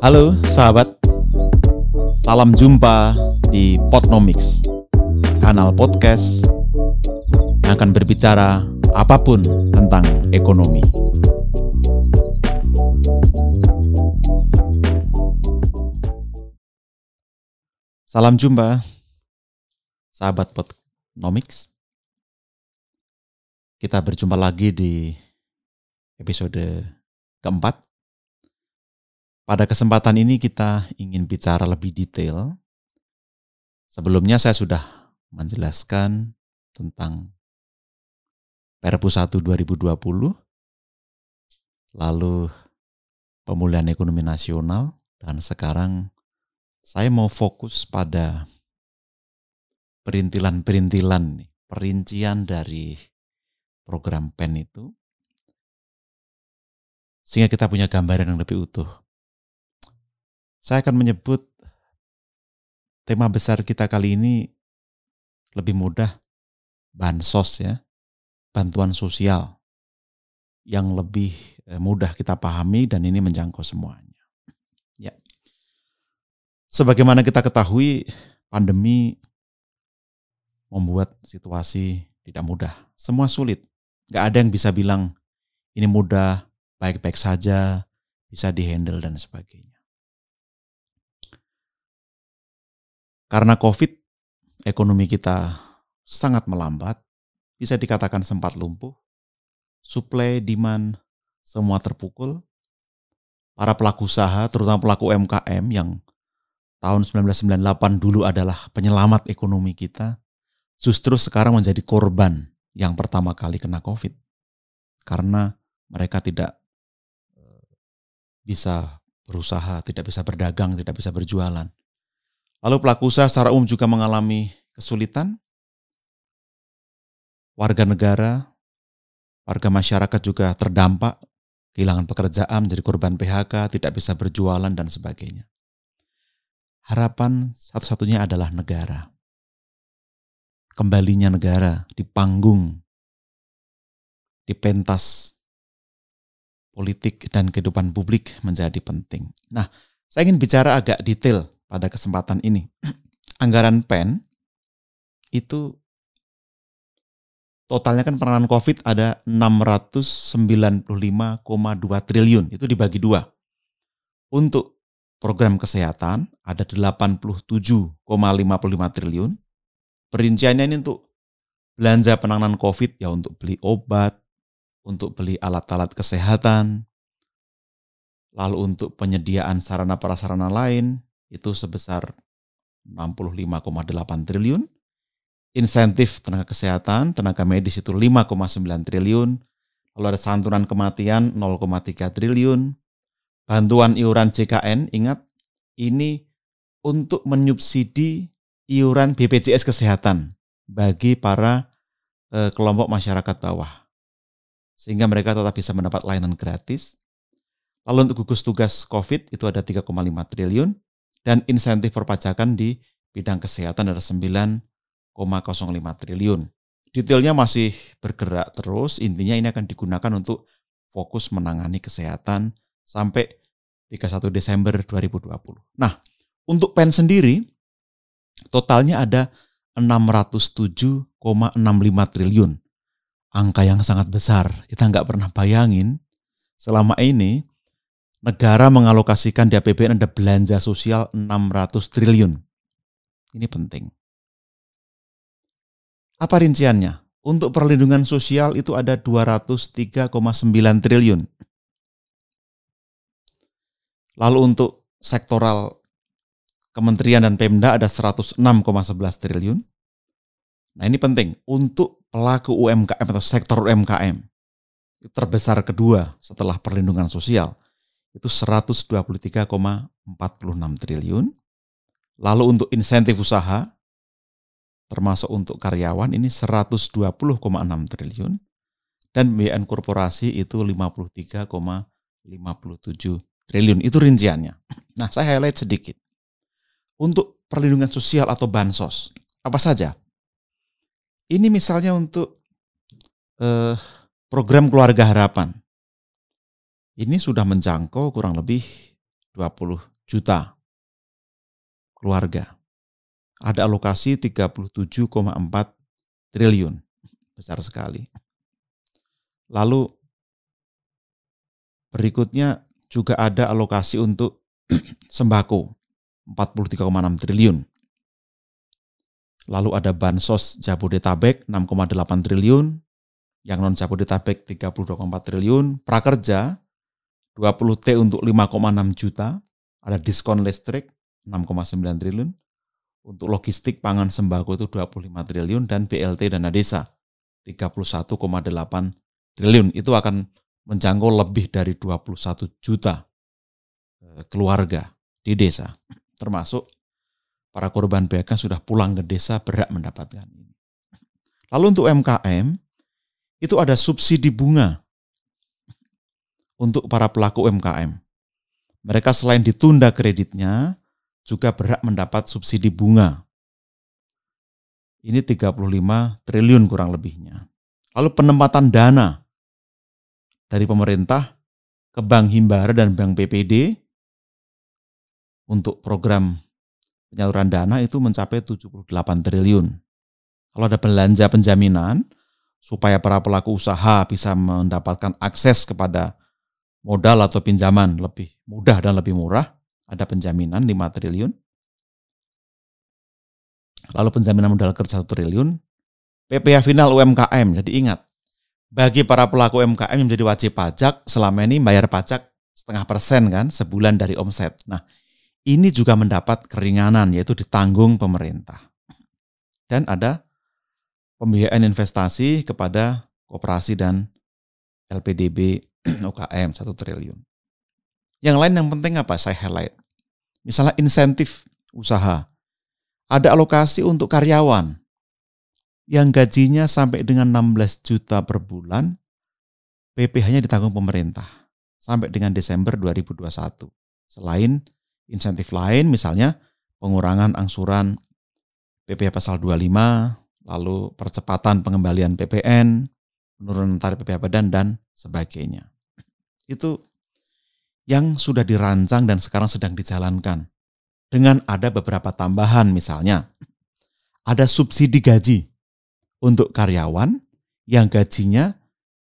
Halo sahabat, salam jumpa di Potnomics, kanal podcast yang akan berbicara apa pun tentang ekonomi. Salam jumpa, sahabat Potnomics. Kita berjumpa lagi di episode keempat. Pada kesempatan ini kita ingin bicara lebih detail. Sebelumnya saya sudah menjelaskan tentang Perpu 1 2020, lalu pemulihan ekonomi nasional, dan sekarang saya mau fokus pada perintilan-perintilan, perincian dari program PEN itu, sehingga kita punya gambaran yang lebih utuh. Saya akan menyebut tema besar kita kali ini lebih mudah bansos ya, bantuan sosial yang lebih eh, mudah kita pahami dan ini menjangkau semuanya. Sebagaimana kita ketahui, pandemi membuat situasi tidak mudah. Semua sulit. Gak ada yang bisa bilang ini mudah, baik-baik saja, bisa dihandle dan sebagainya. Karena COVID, ekonomi kita sangat melambat, bisa dikatakan sempat lumpuh, supply, demand, semua terpukul. Para pelaku usaha, terutama pelaku UMKM yang tahun 1998 dulu adalah penyelamat ekonomi kita, justru sekarang menjadi korban yang pertama kali kena COVID. Karena mereka tidak eh, bisa berusaha, tidak bisa berdagang, tidak bisa berjualan. Lalu pelaku usaha secara umum juga mengalami kesulitan. Warga negara, warga masyarakat juga terdampak, kehilangan pekerjaan, menjadi korban PHK, tidak bisa berjualan, dan sebagainya harapan satu-satunya adalah negara. Kembalinya negara di panggung, di pentas politik dan kehidupan publik menjadi penting. Nah, saya ingin bicara agak detail pada kesempatan ini. Anggaran PEN itu totalnya kan penanganan COVID ada 695,2 triliun. Itu dibagi dua. Untuk program kesehatan ada 87,55 triliun. Perinciannya ini untuk belanja penanganan COVID ya untuk beli obat, untuk beli alat-alat kesehatan, lalu untuk penyediaan sarana prasarana lain itu sebesar 65,8 triliun. Insentif tenaga kesehatan, tenaga medis itu 5,9 triliun. Lalu ada santunan kematian 0,3 triliun, bantuan iuran JKN, ingat ini untuk menyubsidi iuran BPJS Kesehatan bagi para eh, kelompok masyarakat bawah. Sehingga mereka tetap bisa mendapat layanan gratis. Lalu untuk gugus tugas COVID itu ada 3,5 triliun dan insentif perpajakan di bidang kesehatan ada 9,05 triliun. Detailnya masih bergerak terus, intinya ini akan digunakan untuk fokus menangani kesehatan sampai 31 Desember 2020. Nah, untuk PEN sendiri totalnya ada 607,65 triliun. Angka yang sangat besar. Kita nggak pernah bayangin selama ini negara mengalokasikan di APBN ada belanja sosial 600 triliun. Ini penting. Apa rinciannya? Untuk perlindungan sosial itu ada 203,9 triliun. Lalu untuk sektoral kementerian dan Pemda ada 106,11 triliun. Nah ini penting untuk pelaku UMKM atau sektor UMKM terbesar kedua setelah perlindungan sosial itu 123,46 triliun. Lalu untuk insentif usaha termasuk untuk karyawan ini 120,6 triliun dan BN korporasi itu 53,57 triliun. Itu rinciannya. Nah, saya highlight sedikit. Untuk perlindungan sosial atau bansos, apa saja? Ini misalnya untuk eh, program keluarga harapan. Ini sudah menjangkau kurang lebih 20 juta keluarga. Ada alokasi 37,4 triliun. Besar sekali. Lalu berikutnya juga ada alokasi untuk sembako 43,6 triliun. Lalu ada bansos Jabodetabek 6,8 triliun, yang non Jabodetabek 32,4 triliun, prakerja 20T untuk 5,6 juta, ada diskon listrik 6,9 triliun, untuk logistik pangan sembako itu 25 triliun dan BLT dana desa 31,8 triliun. Itu akan menjangkau lebih dari 21 juta eh, keluarga di desa, termasuk para korban PHK sudah pulang ke desa berhak mendapatkan ini. Lalu untuk MKM, itu ada subsidi bunga untuk para pelaku UMKM. Mereka selain ditunda kreditnya, juga berhak mendapat subsidi bunga. Ini 35 triliun kurang lebihnya. Lalu penempatan dana dari pemerintah ke Bank Himbara dan Bank PPD untuk program penyaluran dana itu mencapai 78 triliun. Kalau ada belanja penjaminan, supaya para pelaku usaha bisa mendapatkan akses kepada modal atau pinjaman lebih mudah dan lebih murah, ada penjaminan 5 triliun. Lalu penjaminan modal kerja 1 triliun. PPh final UMKM. Jadi ingat, bagi para pelaku UMKM yang menjadi wajib pajak, selama ini bayar pajak setengah persen kan, sebulan dari omset. Nah, ini juga mendapat keringanan, yaitu ditanggung pemerintah. Dan ada pembiayaan investasi kepada koperasi dan LPDB UKM 1 triliun. Yang lain yang penting apa saya highlight. Misalnya insentif usaha. Ada alokasi untuk karyawan yang gajinya sampai dengan 16 juta per bulan, PPh-nya ditanggung pemerintah sampai dengan Desember 2021. Selain insentif lain misalnya pengurangan angsuran PPh pasal 25, lalu percepatan pengembalian PPN, penurunan tarif PPh badan, dan sebagainya. Itu yang sudah dirancang dan sekarang sedang dijalankan. Dengan ada beberapa tambahan misalnya, ada subsidi gaji untuk karyawan yang gajinya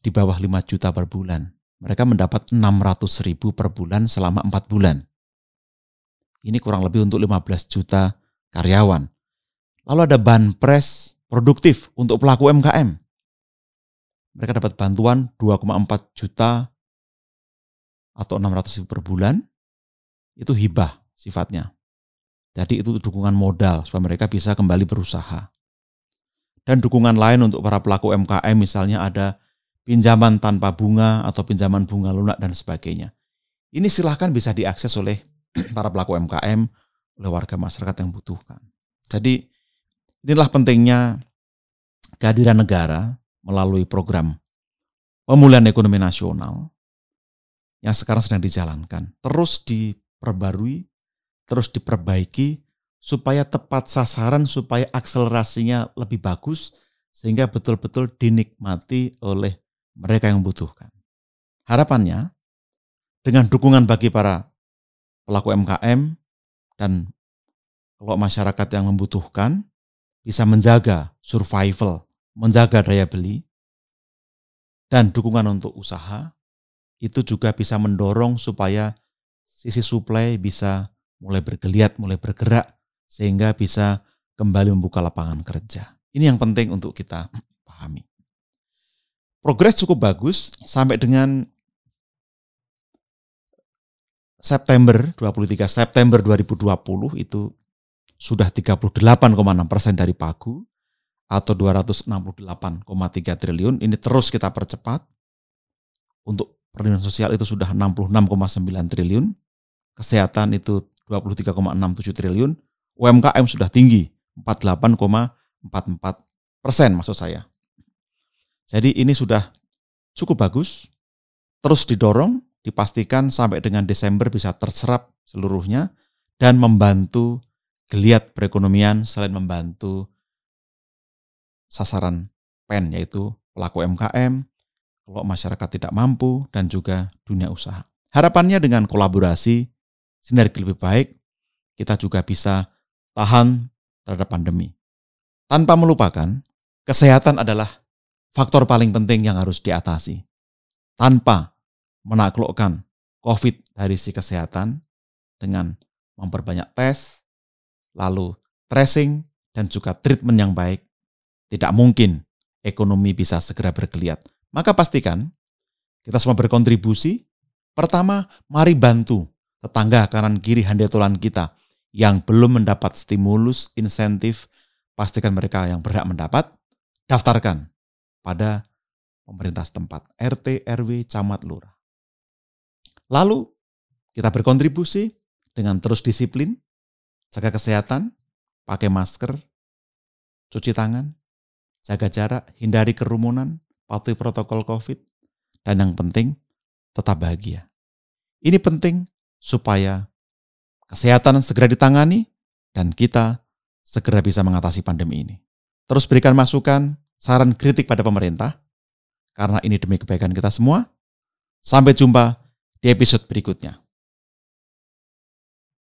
di bawah 5 juta per bulan. Mereka mendapat 600 ribu per bulan selama 4 bulan. Ini kurang lebih untuk 15 juta karyawan. Lalu ada banpres produktif untuk pelaku UMKM. Mereka dapat bantuan 2,4 juta atau 600 ribu per bulan. Itu hibah sifatnya. Jadi itu dukungan modal supaya mereka bisa kembali berusaha. Dan dukungan lain untuk para pelaku UMKM misalnya ada pinjaman tanpa bunga atau pinjaman bunga lunak dan sebagainya. Ini silahkan bisa diakses oleh para pelaku UMKM, oleh warga masyarakat yang butuhkan. Jadi Inilah pentingnya kehadiran negara melalui program pemulihan ekonomi nasional yang sekarang sedang dijalankan. Terus diperbarui, terus diperbaiki supaya tepat sasaran, supaya akselerasinya lebih bagus, sehingga betul-betul dinikmati oleh mereka yang membutuhkan. Harapannya, dengan dukungan bagi para pelaku MKM dan kalau masyarakat yang membutuhkan, bisa menjaga survival, menjaga daya beli, dan dukungan untuk usaha, itu juga bisa mendorong supaya sisi supply bisa mulai bergeliat, mulai bergerak, sehingga bisa kembali membuka lapangan kerja. Ini yang penting untuk kita pahami. Progres cukup bagus sampai dengan September 23 September 2020 itu sudah 38,6 persen dari pagu atau 268,3 triliun. Ini terus kita percepat. Untuk perlindungan sosial itu sudah 66,9 triliun. Kesehatan itu 23,67 triliun. UMKM sudah tinggi, 48,44 persen maksud saya. Jadi ini sudah cukup bagus, terus didorong, dipastikan sampai dengan Desember bisa terserap seluruhnya dan membantu geliat perekonomian selain membantu sasaran PEN yaitu pelaku MKM, kalau masyarakat tidak mampu dan juga dunia usaha. Harapannya dengan kolaborasi sinergi lebih baik, kita juga bisa tahan terhadap pandemi. Tanpa melupakan, kesehatan adalah faktor paling penting yang harus diatasi. Tanpa menaklukkan COVID dari si kesehatan dengan memperbanyak tes, lalu tracing, dan juga treatment yang baik, tidak mungkin ekonomi bisa segera bergeliat. Maka pastikan kita semua berkontribusi. Pertama, mari bantu tetangga kanan kiri handetolan kita yang belum mendapat stimulus, insentif, pastikan mereka yang berhak mendapat, daftarkan pada pemerintah setempat, RT, RW, camat, lurah. Lalu, kita berkontribusi dengan terus disiplin, jaga kesehatan, pakai masker, cuci tangan, jaga jarak, hindari kerumunan, patuhi protokol COVID, dan yang penting, tetap bahagia. Ini penting supaya kesehatan segera ditangani, dan kita segera bisa mengatasi pandemi ini. Terus berikan masukan, saran kritik pada pemerintah, karena ini demi kebaikan kita semua. Sampai jumpa di episode berikutnya.